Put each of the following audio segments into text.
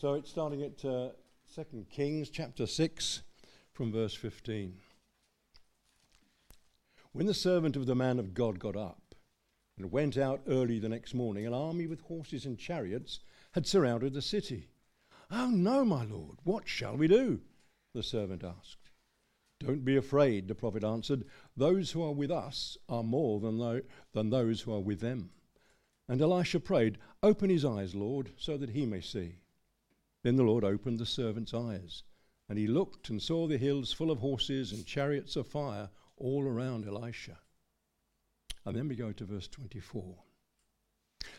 So it's starting at uh, 2 Kings chapter 6 from verse 15. When the servant of the man of God got up and went out early the next morning, an army with horses and chariots had surrounded the city. Oh, no, my lord, what shall we do? The servant asked. Don't be afraid, the prophet answered. Those who are with us are more than, tho- than those who are with them. And Elisha prayed, Open his eyes, Lord, so that he may see. Then the Lord opened the servant's eyes, and he looked and saw the hills full of horses and chariots of fire all around Elisha. And then we go to verse 24.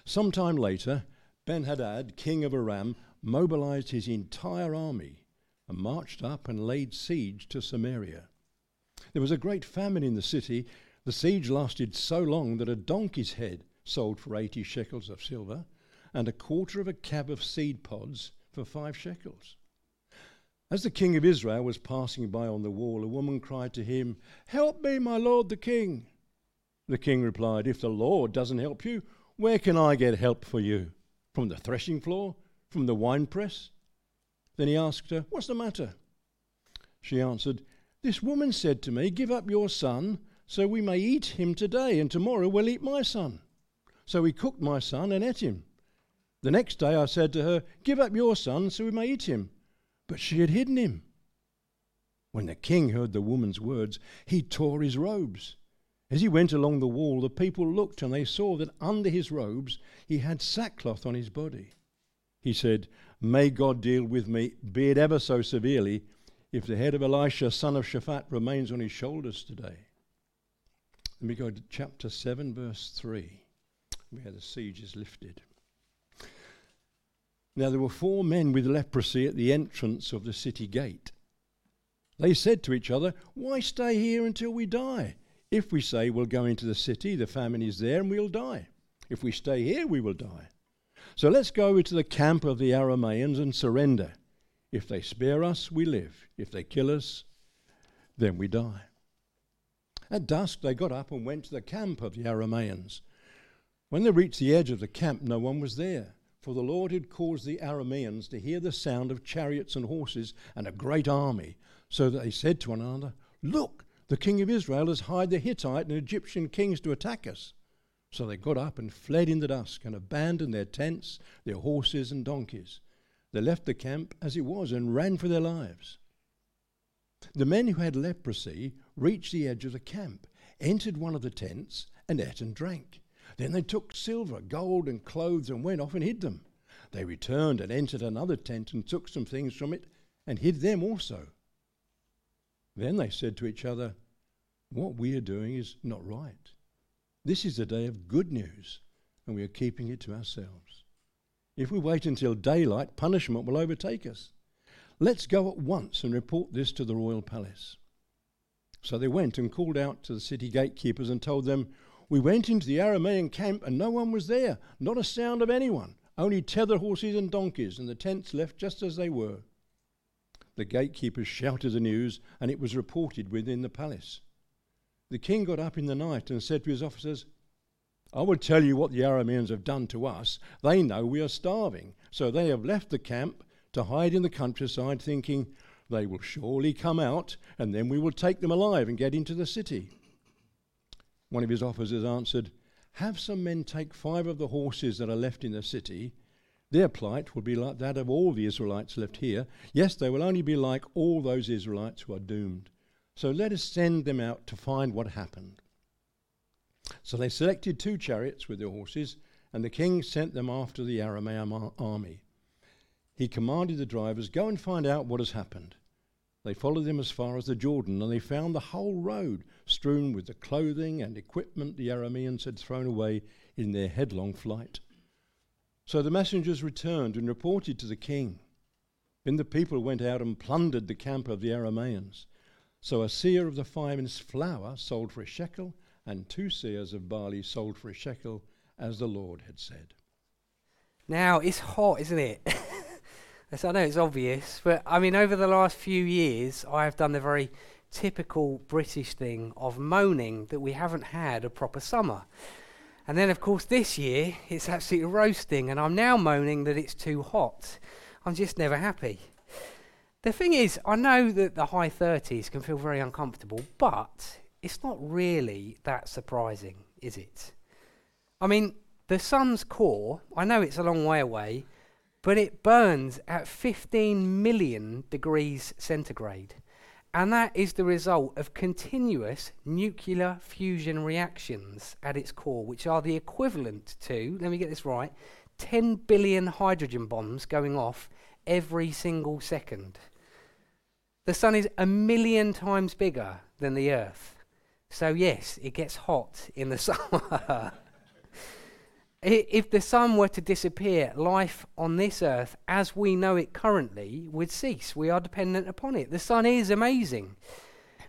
Some time later, Ben Hadad, king of Aram, mobilized his entire army and marched up and laid siege to Samaria. There was a great famine in the city. The siege lasted so long that a donkey's head sold for 80 shekels of silver and a quarter of a cab of seed pods for five shekels. As the king of Israel was passing by on the wall, a woman cried to him, Help me, my lord the king. The king replied, If the Lord doesn't help you, where can I get help for you? From the threshing floor? From the winepress? Then he asked her, What's the matter? She answered, This woman said to me, Give up your son, so we may eat him today, and tomorrow we'll eat my son. So he cooked my son and ate him. The next day I said to her, Give up your son so we may eat him. But she had hidden him. When the king heard the woman's words, he tore his robes. As he went along the wall, the people looked and they saw that under his robes he had sackcloth on his body. He said, May God deal with me, be it ever so severely, if the head of Elisha, son of Shaphat, remains on his shoulders today. Let me go to chapter 7, verse 3, where the siege is lifted. Now there were four men with leprosy at the entrance of the city gate. They said to each other, Why stay here until we die? If we say we'll go into the city, the famine is there and we'll die. If we stay here, we will die. So let's go into the camp of the Arameans and surrender. If they spare us, we live. If they kill us, then we die. At dusk, they got up and went to the camp of the Arameans. When they reached the edge of the camp, no one was there for the Lord had caused the Arameans to hear the sound of chariots and horses and a great army, so that they said to one another, Look, the king of Israel has hired the Hittite and Egyptian kings to attack us. So they got up and fled in the dusk and abandoned their tents, their horses, and donkeys. They left the camp as it was and ran for their lives. The men who had leprosy reached the edge of the camp, entered one of the tents, and ate and drank. Then they took silver, gold, and clothes and went off and hid them. They returned and entered another tent and took some things from it and hid them also. Then they said to each other, What we are doing is not right. This is a day of good news, and we are keeping it to ourselves. If we wait until daylight, punishment will overtake us. Let's go at once and report this to the royal palace. So they went and called out to the city gatekeepers and told them, we went into the Aramean camp and no one was there, not a sound of anyone, only tethered horses and donkeys, and the tents left just as they were. The gatekeepers shouted the news, and it was reported within the palace. The king got up in the night and said to his officers, I will tell you what the Arameans have done to us. They know we are starving, so they have left the camp to hide in the countryside, thinking, They will surely come out, and then we will take them alive and get into the city. One of his officers answered, Have some men take five of the horses that are left in the city. Their plight will be like that of all the Israelites left here. Yes, they will only be like all those Israelites who are doomed. So let us send them out to find what happened. So they selected two chariots with their horses, and the king sent them after the Aramean army. He commanded the drivers, Go and find out what has happened. They followed them as far as the Jordan, and they found the whole road strewn with the clothing and equipment the Arameans had thrown away in their headlong flight. So the messengers returned and reported to the king. Then the people went out and plundered the camp of the Arameans. So a seah of the fine's flour sold for a shekel, and two seahs of barley sold for a shekel, as the Lord had said. Now, it's hot, isn't it? I know it's obvious, but I mean, over the last few years, I have done the very typical British thing of moaning that we haven't had a proper summer. And then, of course, this year it's absolutely roasting, and I'm now moaning that it's too hot. I'm just never happy. The thing is, I know that the high 30s can feel very uncomfortable, but it's not really that surprising, is it? I mean, the sun's core, I know it's a long way away, but it burns at 15 million degrees centigrade. And that is the result of continuous nuclear fusion reactions at its core, which are the equivalent to, let me get this right, 10 billion hydrogen bombs going off every single second. The sun is a million times bigger than the earth. So, yes, it gets hot in the summer. If the sun were to disappear, life on this earth, as we know it currently, would cease. We are dependent upon it. The sun is amazing.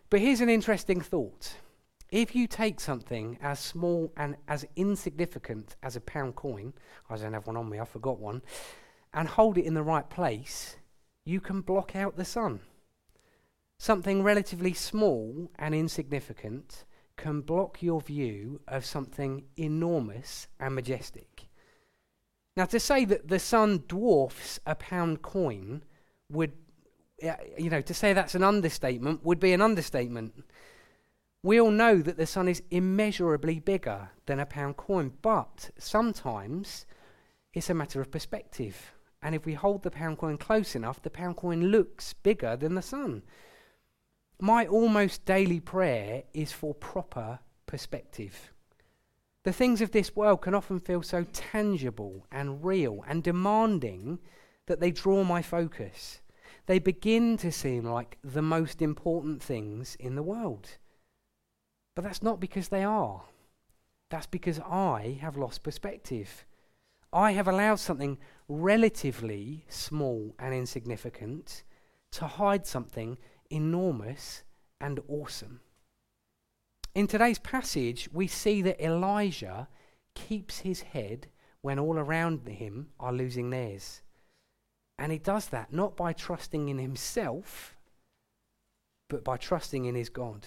But here's an interesting thought. If you take something as small and as insignificant as a pound coin, I don't have one on me, I forgot one, and hold it in the right place, you can block out the sun. Something relatively small and insignificant can block your view of something enormous and majestic. Now, to say that the sun dwarfs a pound coin would, you know, to say that's an understatement would be an understatement. We all know that the sun is immeasurably bigger than a pound coin, but sometimes it's a matter of perspective. And if we hold the pound coin close enough, the pound coin looks bigger than the sun. My almost daily prayer is for proper perspective. The things of this world can often feel so tangible and real and demanding that they draw my focus. They begin to seem like the most important things in the world. But that's not because they are. That's because I have lost perspective. I have allowed something relatively small and insignificant to hide something enormous and awesome. In today's passage, we see that Elijah keeps his head when all around him are losing theirs. And he does that not by trusting in himself, but by trusting in his God.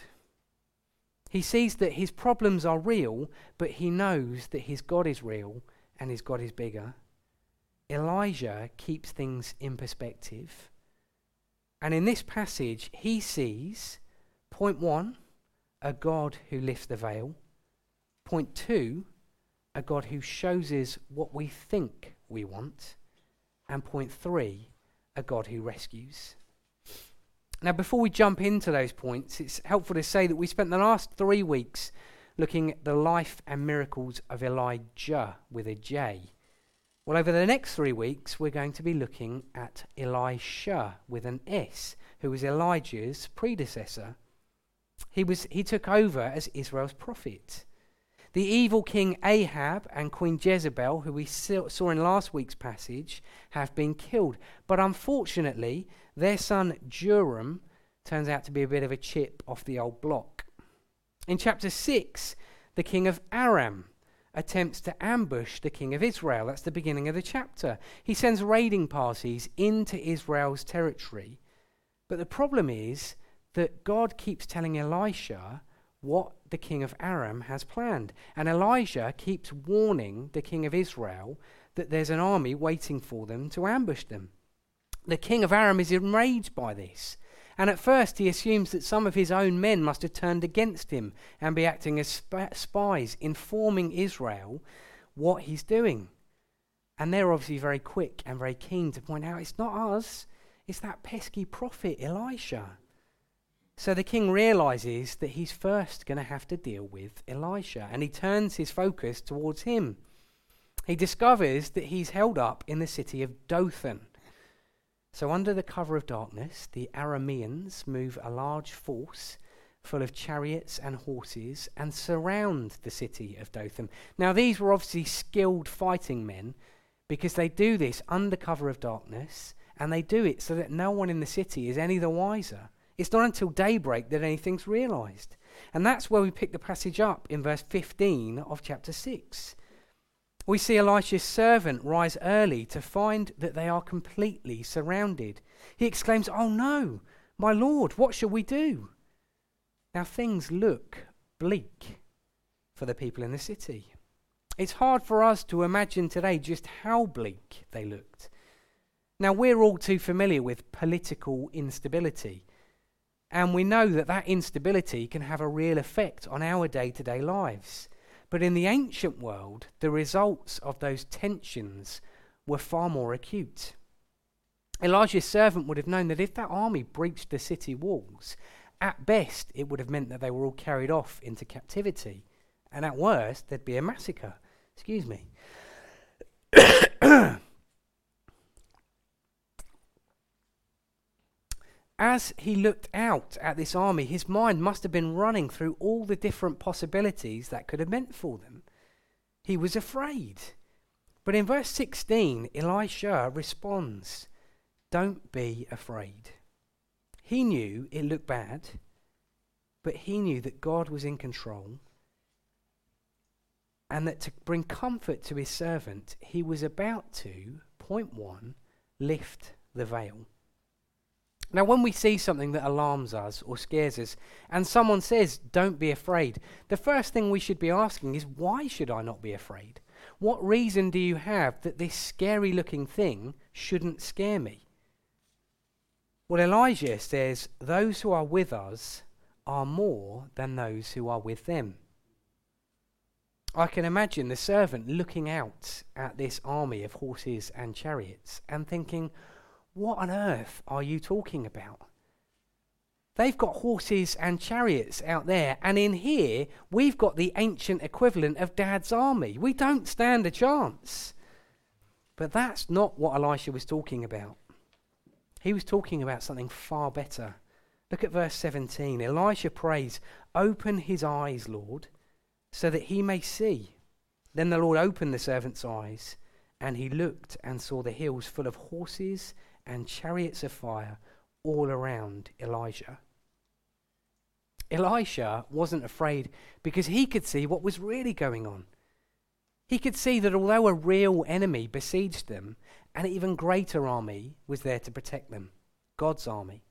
He sees that his problems are real, but he knows that his God is real and his God is bigger. Elijah keeps things in perspective and in this passage, he sees, point one, a God who lifts the veil. Point two, a God who shows us what we think we want. And point three, a God who rescues. Now, before we jump into those points, it's helpful to say that we spent the last three weeks looking at the life and miracles of Elijah with a J. Well, over the next three weeks, we're going to be looking at Elisha with an S, who was Elijah's predecessor. He, was, he took over as Israel's prophet. The evil king Ahab and Queen Jezebel, who we saw in last week's passage, have been killed. But unfortunately, their son Joram turns out to be a bit of a chip off the old block. In chapter 6, the king of Aram attempts to ambush the king of Israel. That's the beginning of the chapter. He sends raiding parties into Israel's territory. But the problem is that God keeps telling Elisha what the king of Aram has planned. And Elijah keeps warning the king of Israel that there's an army waiting for them to ambush them. The king of Aram is enraged by this. And at first, he assumes that some of his own men must have turned against him and be acting as sp- spies, informing Israel what he's doing. And they're obviously very quick and very keen to point out it's not us, it's that pesky prophet Elisha. So the king realizes that he's first going to have to deal with Elisha, and he turns his focus towards him. He discovers that he's held up in the city of Dothan. So, under the cover of darkness, the Arameans move a large force full of chariots and horses and surround the city of Dothan. Now, these were obviously skilled fighting men because they do this under cover of darkness and they do it so that no one in the city is any the wiser. It's not until daybreak that anything's realized. And that's where we pick the passage up in verse 15 of chapter 6. We see Elisha's servant rise early to find that they are completely surrounded. He exclaims, Oh no, my lord, what shall we do? Now things look bleak for the people in the city. It's hard for us to imagine today just how bleak they looked. Now, we're all too familiar with political instability, and we know that that instability can have a real effect on our day to day lives. But in the ancient world, the results of those tensions were far more acute. Elijah's servant would have known that if that army breached the city walls, at best it would have meant that they were all carried off into captivity, and at worst there'd be a massacre. Excuse me. As he looked out at this army, his mind must have been running through all the different possibilities that could have meant for them. He was afraid. But in verse 16, Elisha responds Don't be afraid. He knew it looked bad, but he knew that God was in control and that to bring comfort to his servant, he was about to, point one, lift the veil. Now, when we see something that alarms us or scares us, and someone says, Don't be afraid, the first thing we should be asking is, Why should I not be afraid? What reason do you have that this scary looking thing shouldn't scare me? Well, Elijah says, Those who are with us are more than those who are with them. I can imagine the servant looking out at this army of horses and chariots and thinking, What on earth are you talking about? They've got horses and chariots out there, and in here, we've got the ancient equivalent of Dad's army. We don't stand a chance. But that's not what Elisha was talking about. He was talking about something far better. Look at verse 17. Elisha prays, Open his eyes, Lord, so that he may see. Then the Lord opened the servant's eyes, and he looked and saw the hills full of horses and chariots of fire all around Elijah. Elisha wasn't afraid because he could see what was really going on. He could see that although a real enemy besieged them, an even greater army was there to protect them God's army.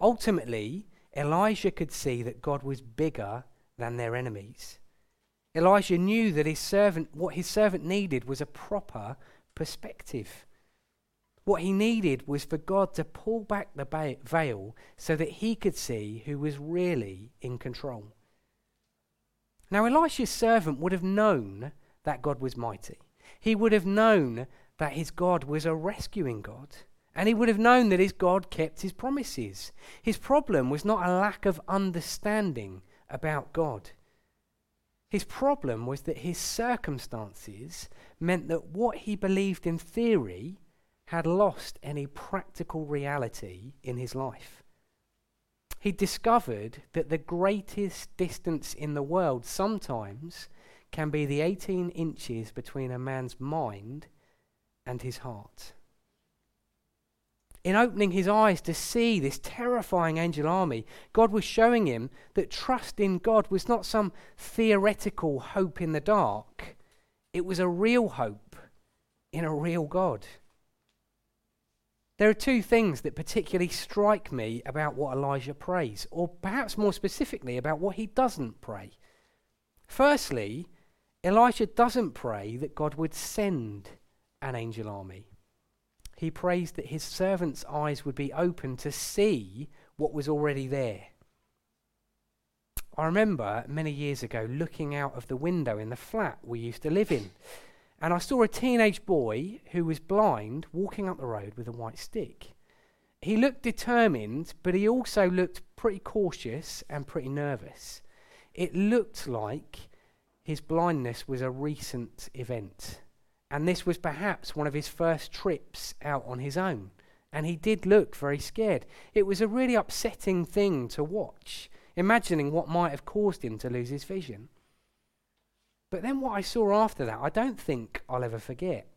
Ultimately, Elijah could see that God was bigger than their enemies. Elijah knew that his servant, what his servant needed was a proper perspective. What he needed was for God to pull back the veil so that he could see who was really in control. Now, Elisha's servant would have known that God was mighty. He would have known that his God was a rescuing God. And he would have known that his God kept his promises. His problem was not a lack of understanding about God. His problem was that his circumstances meant that what he believed in theory had lost any practical reality in his life. He discovered that the greatest distance in the world sometimes can be the 18 inches between a man's mind and his heart. In opening his eyes to see this terrifying angel army, God was showing him that trust in God was not some theoretical hope in the dark, it was a real hope in a real God. There are two things that particularly strike me about what Elijah prays, or perhaps more specifically about what he doesn't pray. Firstly, Elijah doesn't pray that God would send an angel army. He prays that his servant's eyes would be open to see what was already there. I remember many years ago looking out of the window in the flat we used to live in and I saw a teenage boy who was blind walking up the road with a white stick. He looked determined, but he also looked pretty cautious and pretty nervous. It looked like his blindness was a recent event, and this was perhaps one of his first trips out on his own. And he did look very scared. It was a really upsetting thing to watch, imagining what might have caused him to lose his vision. But then what I saw after that, I don't think I'll ever forget.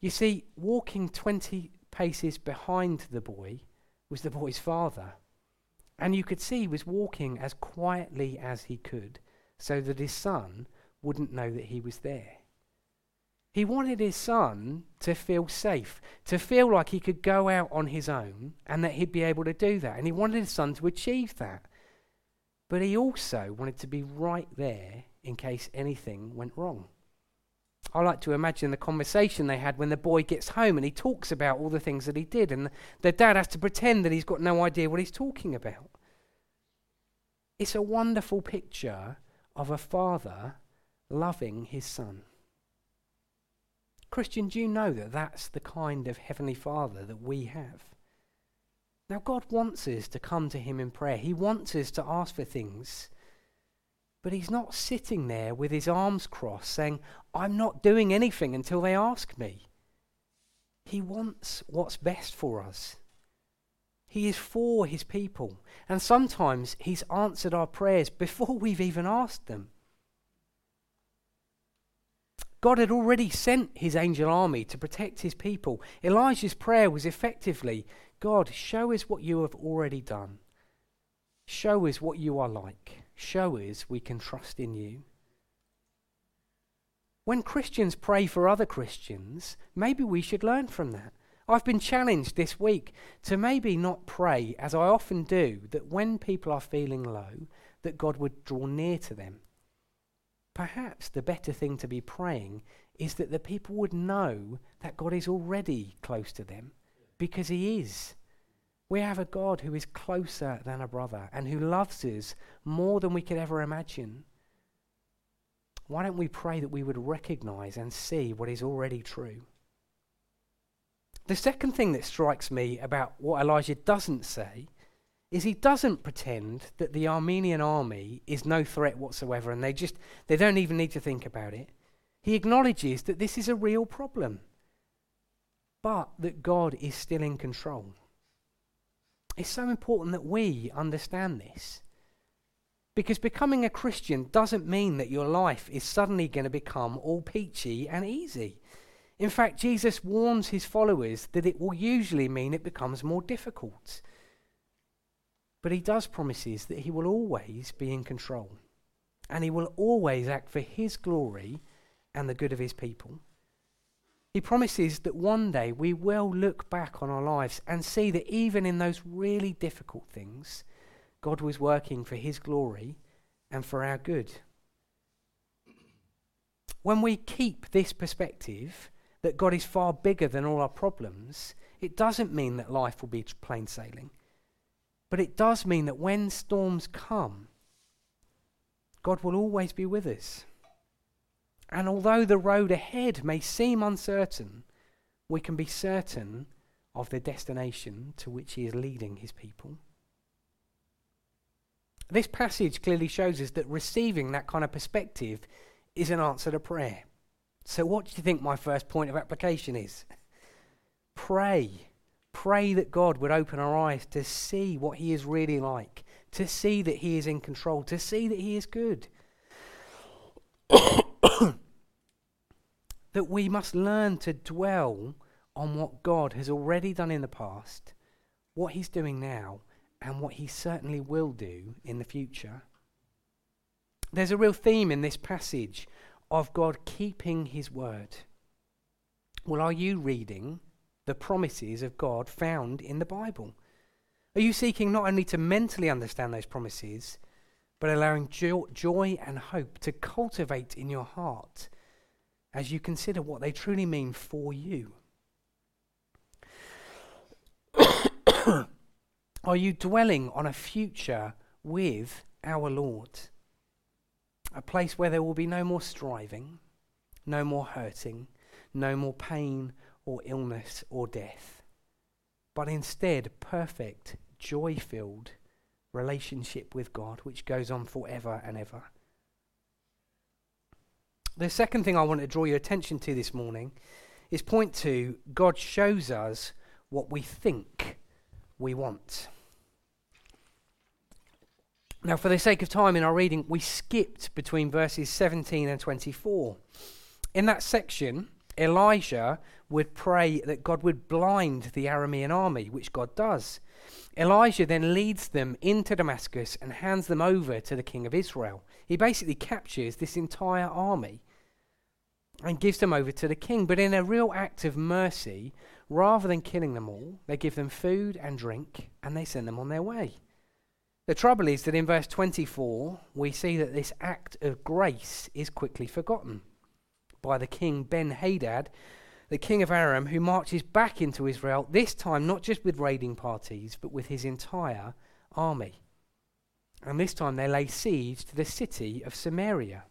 You see, walking 20 paces behind the boy was the boy's father. And you could see he was walking as quietly as he could so that his son wouldn't know that he was there. He wanted his son to feel safe, to feel like he could go out on his own and that he'd be able to do that. And he wanted his son to achieve that. But he also wanted to be right there in case anything went wrong. I like to imagine the conversation they had when the boy gets home and he talks about all the things that he did, and the, dad has to pretend that he's got no idea what he's talking about. It's a wonderful picture of a father loving his son. Christian, do you know that that's the kind of Heavenly Father that we have? Now, God wants us to come to Him in prayer. He wants us to ask for things. But He's not sitting there with His arms crossed saying, I'm not doing anything until they ask me. He wants what's best for us. He is for His people. And sometimes He's answered our prayers before we've even asked them. God had already sent his angel army to protect his people. Elijah's prayer was effectively God, show us what you have already done. Show us what you are like. Show us we can trust in you. When Christians pray for other Christians, maybe we should learn from that. I've been challenged this week to maybe not pray, as I often do, that when people are feeling low, that God would draw near to them. Perhaps the better thing to be praying is that the people would know that God is already close to them because he is. We have a God who is closer than a brother and who loves us more than we could ever imagine. Why don't we pray that we would recognize and see what is already true? The second thing that strikes me about what Elijah doesn't say is he doesn't pretend that the Aramean army is no threat whatsoever and they just they don't even need to think about it. He acknowledges that this is a real problem but that God is still in control. It's so important that we understand this. Because becoming a Christian doesn't mean that your life is suddenly going to become all peachy and easy. In fact, Jesus warns his followers that it will usually mean it becomes more difficult. But he does promises that he will always be in control. And he will always act for his glory and the good of his people. He promises that one day we will look back on our lives and see that even in those really difficult things, God was working for His glory and for our good. When we keep this perspective that God is far bigger than all our problems, it doesn't mean that life will be plain sailing. But it does mean that when storms come, God will always be with us. And although the road ahead may seem uncertain, we can be certain of the destination to which he is leading his people. This passage clearly shows us that receiving that kind of perspective is an answer to prayer. So, what do you think my first point of application is? Pray. Pray that God would open our eyes to see what He is really like, to see that He is in control, to see that He is good. That we must learn to dwell on what God has already done in the past, what He's doing now, and what He certainly will do in the future. There's a real theme in this passage of God keeping His word. Well, are you reading the promises of God found in the Bible? Are you seeking not only to mentally understand those promises, but allowing jo- joy and hope to cultivate in your heart as you consider what they truly mean for you? Are you dwelling on a future with our Lord? A place where there will be no more striving, no more hurting, no more pain or illness or death, but instead perfect, joy filled relationship with God, which goes on forever and ever. The second thing I want to draw your attention to this morning is two God shows us what we think we want. Now, for the sake of time in our reading, we skipped between verses 17 and 24. In that section, Elijah would pray that God would blind the Aramean army, which God does. Elijah then leads them into Damascus and hands them over to the king of Israel. He basically captures this entire army and gives them over to the king. But in a real act of mercy, rather than killing them all, they give them food and drink and they send them on their way. The trouble is that in verse 24, we see that this act of grace is quickly forgotten. by the king Ben Hadad, the king of Aram, who marches back into Israel, this time not just with raiding parties, but with his entire army. And this time they lay siege to the city of Samaria.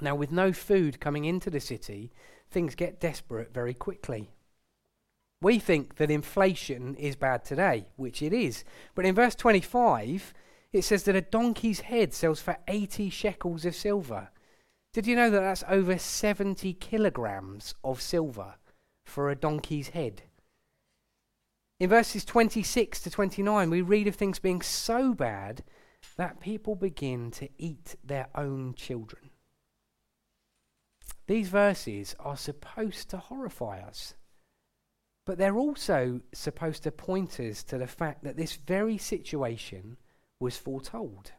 Now, with no food coming into the city, things get desperate very quickly. We think that inflation is bad today, which it is. But in verse 25, it says that a donkey's head sells for 80 shekels of silver. Did you know that that's over 70 kilograms of silver for a donkey's head? In verses 26 to 29, we read of things being so bad that people begin to eat their own children. These verses are supposed to horrify us. But they're also supposed to point us to the fact that this very situation was foretold.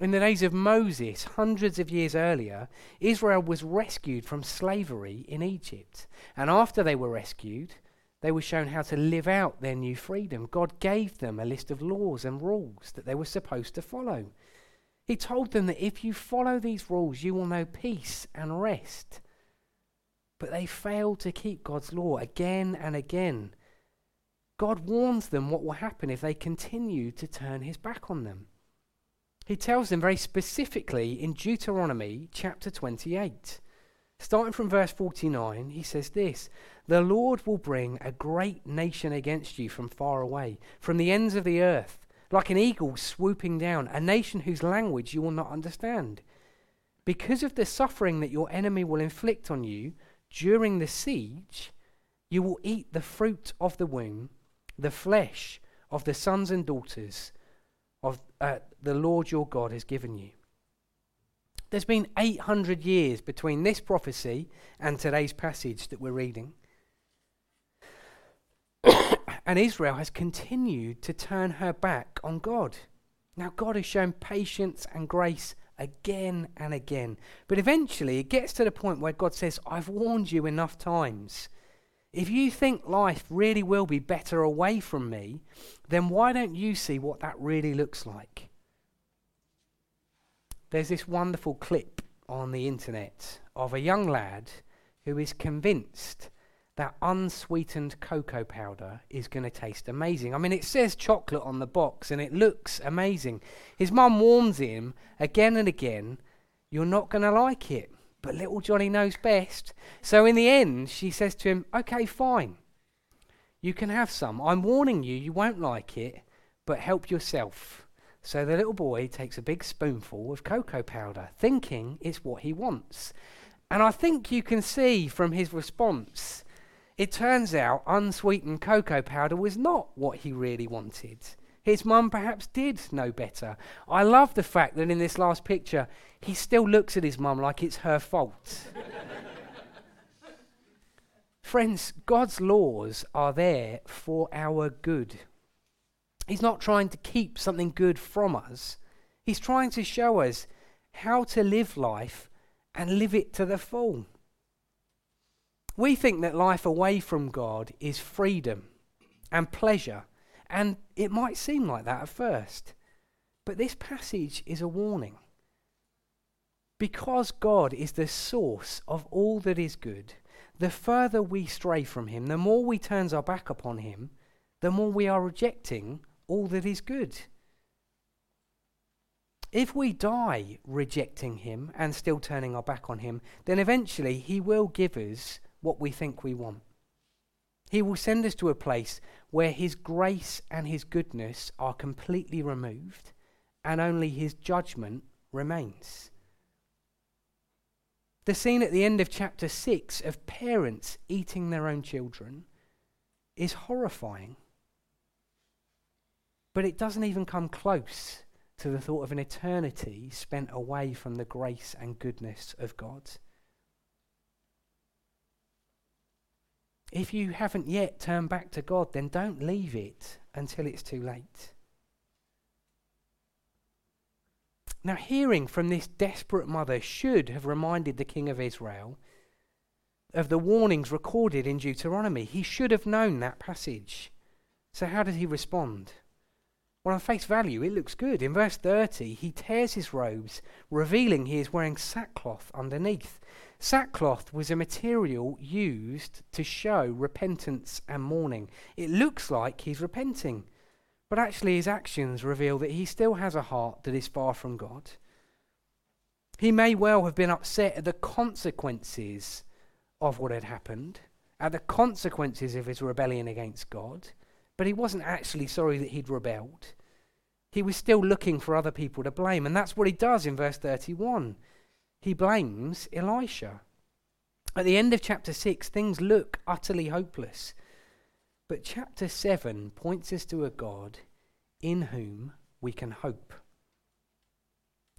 In the days of Moses, hundreds of years earlier, Israel was rescued from slavery in Egypt. And after they were rescued, they were shown how to live out their new freedom. God gave them a list of laws and rules that they were supposed to follow. He told them that if you follow these rules, you will know peace and rest. But they failed to keep God's law again and again. God warns them what will happen if they continue to turn his back on them. He tells them very specifically in Deuteronomy chapter 28. Starting from verse 49, he says this The Lord will bring a great nation against you from far away, from the ends of the earth, like an eagle swooping down, a nation whose language you will not understand. Because of the suffering that your enemy will inflict on you, during the siege, you will eat the fruit of the womb, the flesh of the sons and daughters of uh, the Lord your God has given you. There's been 800 years between this prophecy and today's passage that we're reading. And Israel has continued to turn her back on God. Now, God has shown patience and grace again and again. But eventually it gets to the point where God says, I've warned you enough times. If you think life really will be better away from me, then why don't you see what that really looks like? There's this wonderful clip on the internet of a young lad who is convinced that unsweetened cocoa powder is going to taste amazing. I mean, it says chocolate on the box and it looks amazing. His mum warns him again and again, you're not going to like it. But little Johnny knows best. So in the end, she says to him, okay, fine. You can have some. I'm warning you, you won't like it, but help yourself. So the little boy takes a big spoonful of cocoa powder, thinking it's what he wants. And I think you can see from his response it turns out unsweetened cocoa powder was not what he really wanted. His mum perhaps did know better. I love the fact that in this last picture, he still looks at his mum like it's her fault. Friends, God's laws are there for our good. He's not trying to keep something good from us, He's trying to show us how to live life and live it to the full. We think that life away from God is freedom and pleasure, and it might seem like that at first. But this passage is a warning. Because God is the source of all that is good, the further we stray from Him, the more we turn our back upon Him, the more we are rejecting all that is good. If we die rejecting Him and still turning our back on Him, then eventually He will give us what we think we want. He will send us to a place where His grace and His goodness are completely removed and only His judgment remains. The scene at the end of chapter 6 of parents eating their own children is horrifying. But it doesn't even come close to the thought of an eternity spent away from the grace and goodness of God. If you haven't yet turned back to God, then don't leave it until it's too late. Now, hearing from this desperate mother should have reminded the king of Israel of the warnings recorded in Deuteronomy. He should have known that passage. So, how did he respond? Well, on face value, it looks good. In verse 30, he tears his robes, revealing he is wearing sackcloth underneath. Sackcloth was a material used to show repentance and mourning. It looks like he's repenting, but actually his actions reveal that he still has a heart that is far from God. He may well have been upset at the consequences of what had happened, at the consequences of his rebellion against God, but he wasn't actually sorry that he'd rebelled. He was still looking for other people to blame, and that's what he does in verse 31 he blames Elisha. At the end of chapter 6, things look utterly hopeless. But chapter 7 points us to a God in whom we can hope.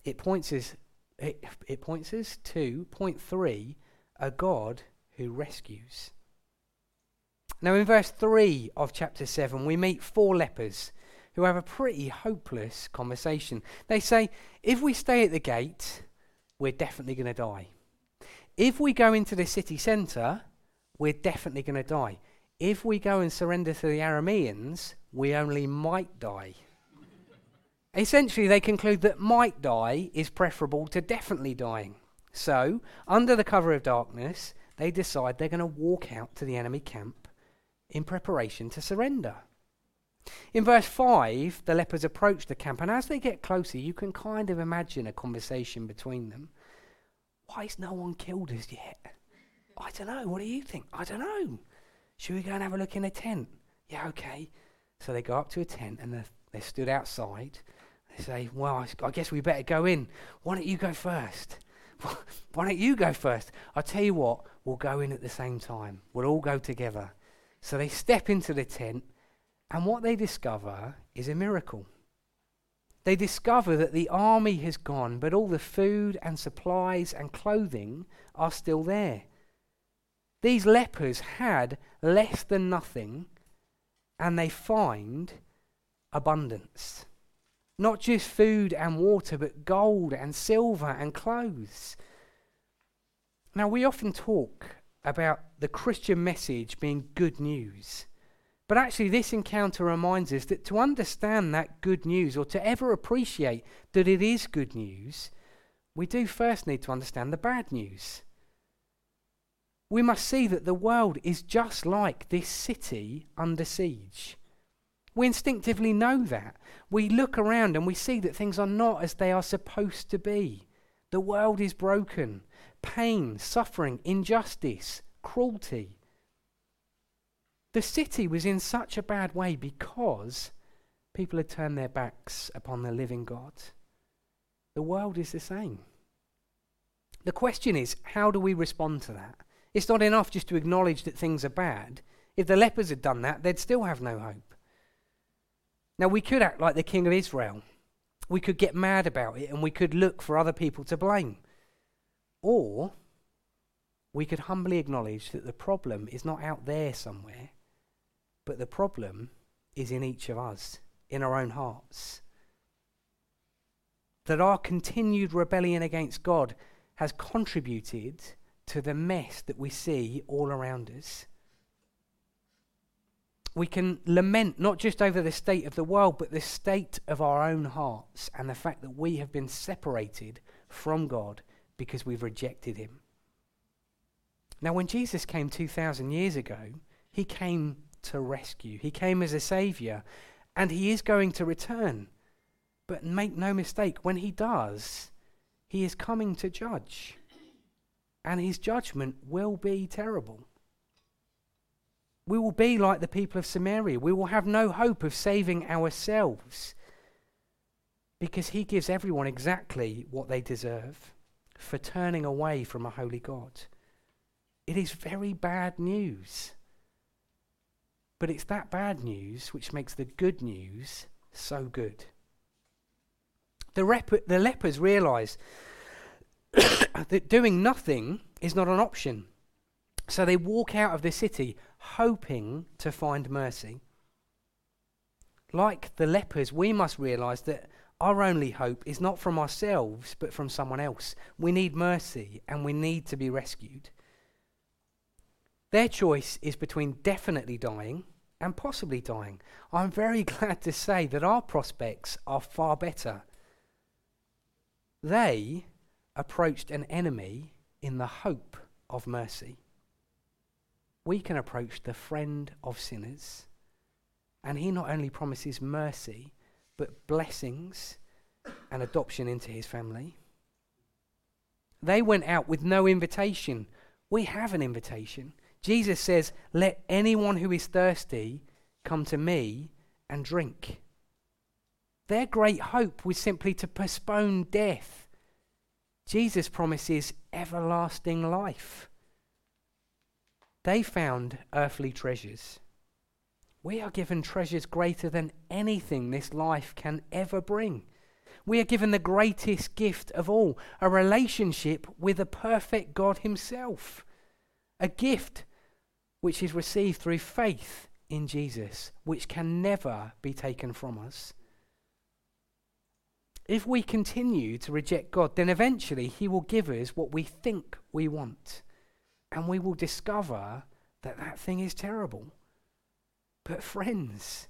It points us, it, it points us to point 3 a God who rescues. Now, in verse 3 of chapter 7, we meet four lepers who have a pretty hopeless conversation. They say, If we stay at the gate, we're definitely going to die. If we go into the city centre, we're definitely going to die. If we go and surrender to the Arameans, we only might die. Essentially, they conclude that might die is preferable to definitely dying. So, under the cover of darkness, they decide they're going to walk out to the enemy camp in preparation to surrender. In verse 5, the lepers approach the camp, and as they get closer, you can kind of imagine a conversation between them. Why is no one killed us yet? I don't know. What do you think? I don't know. Should we go and have a look in a tent? Yeah, okay. So they go up to a tent and they stood outside. They say, Well, I guess we better go in. Why don't you go first? Why don't you go first? I'll tell you what, we'll go in at the same time. We'll all go together. So they step into the tent and what they discover is a miracle. They discover that the army has gone, but all the food and supplies and clothing are still there. These lepers had less than nothing, and they find abundance. Not just food and water, but gold and silver and clothes. Now, we often talk about the Christian message being good news. But actually, this encounter reminds us that to understand that good news or to ever appreciate that it is good news, we do first need to understand the bad news. We must see that the world is just like this city under siege. We instinctively know that. We look around and we see that things are not as they are supposed to be. The world is broken. Pain, suffering, injustice, cruelty. The city was in such a bad way because people had turned their backs upon the living God. The world is the same. The question is, how do we respond to that? It's not enough just to acknowledge that things are bad. If the lepers had done that, they'd still have no hope. Now, we could act like the king of Israel. We could get mad about it and we could look for other people to blame. Or we could humbly acknowledge that the problem is not out there somewhere, but the problem is in each of us, in our own hearts. That our continued rebellion against God has contributed to the mess that we see all around us. We can lament not just over the state of the world, but the state of our own hearts and the fact that we have been separated from God because we've rejected Him. Now, when Jesus came 2,000 years ago, He came to rescue. He came as a savior, and he is going to return. But make no mistake, when he does, he is coming to judge. And his judgment will be terrible. We will be like the people of Samaria. We will have no hope of saving ourselves because he gives everyone exactly what they deserve for turning away from a holy God. It is very bad news. But it's that bad news which makes the good news so good. The, rep- the lepers realize that doing nothing is not an option. So they walk out of the city hoping to find mercy. Like the lepers, we must realize that our only hope is not from ourselves, but from someone else. We need mercy and we need to be rescued. Their choice is between definitely dying and possibly dying. I'm very glad to say that our prospects are far better. They approached an enemy in the hope of mercy. We can approach the friend of sinners, and he not only promises mercy, but blessings and adoption into his family. They went out with no invitation. We have an invitation. Jesus says, Let anyone who is thirsty come to me and drink. Their great hope was simply to postpone death. Jesus promises everlasting life. They found earthly treasures. We are given treasures greater than anything this life can ever bring. We are given the greatest gift of all a relationship with a perfect God Himself. A gift which is received through faith in Jesus, which can never be taken from us. If we continue to reject God, then eventually He will give us what we think we want. And we will discover that that thing is terrible. But, friends,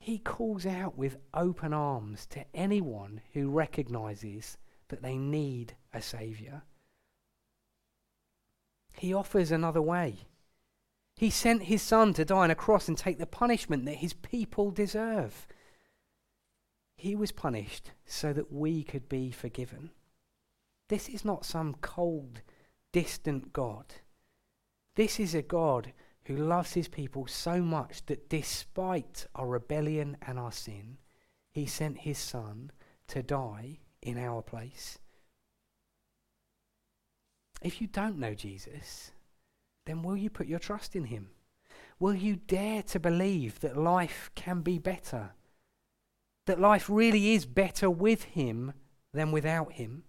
He calls out with open arms to anyone who recognizes that they need a Saviour. He offers another way. He sent his son to die on a cross and take the punishment that his people deserve. He was punished so that we could be forgiven. This is not some cold, distant God. This is a God who loves his people so much that despite our rebellion and our sin, he sent his son to die in our place. If you don't know Jesus, then will you put your trust in him? Will you dare to believe that life can be better? That life really is better with him than without him?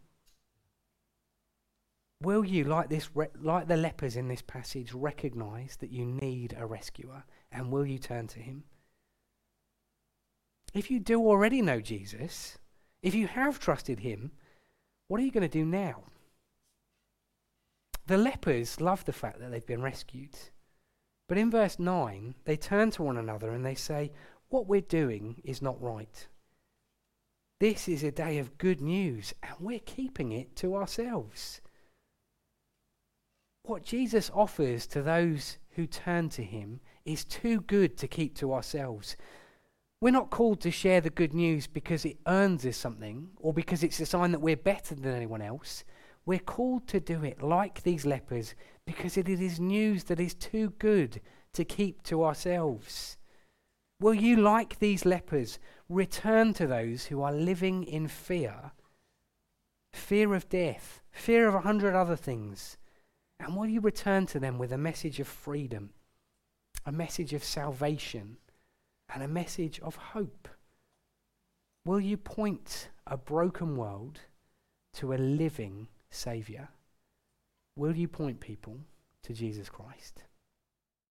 Will you, like, this, like the lepers in this passage, recognize that you need a rescuer? And will you turn to him? If you do already know Jesus, if you have trusted him, what are you going to do now? The lepers love the fact that they've been rescued. But in verse 9, they turn to one another and they say, What we're doing is not right. This is a day of good news, and we're keeping it to ourselves. What Jesus offers to those who turn to him is too good to keep to ourselves. We're not called to share the good news because it earns us something or because it's a sign that we're better than anyone else. We're called to do it like these lepers because it is news that is too good to keep to ourselves. Will you, like these lepers, return to those who are living in fear? Fear of death, fear of a hundred other things. And will you return to them with a message of freedom, a message of salvation, and a message of hope? Will you point a broken world to a living Saviour, will you point people to Jesus Christ?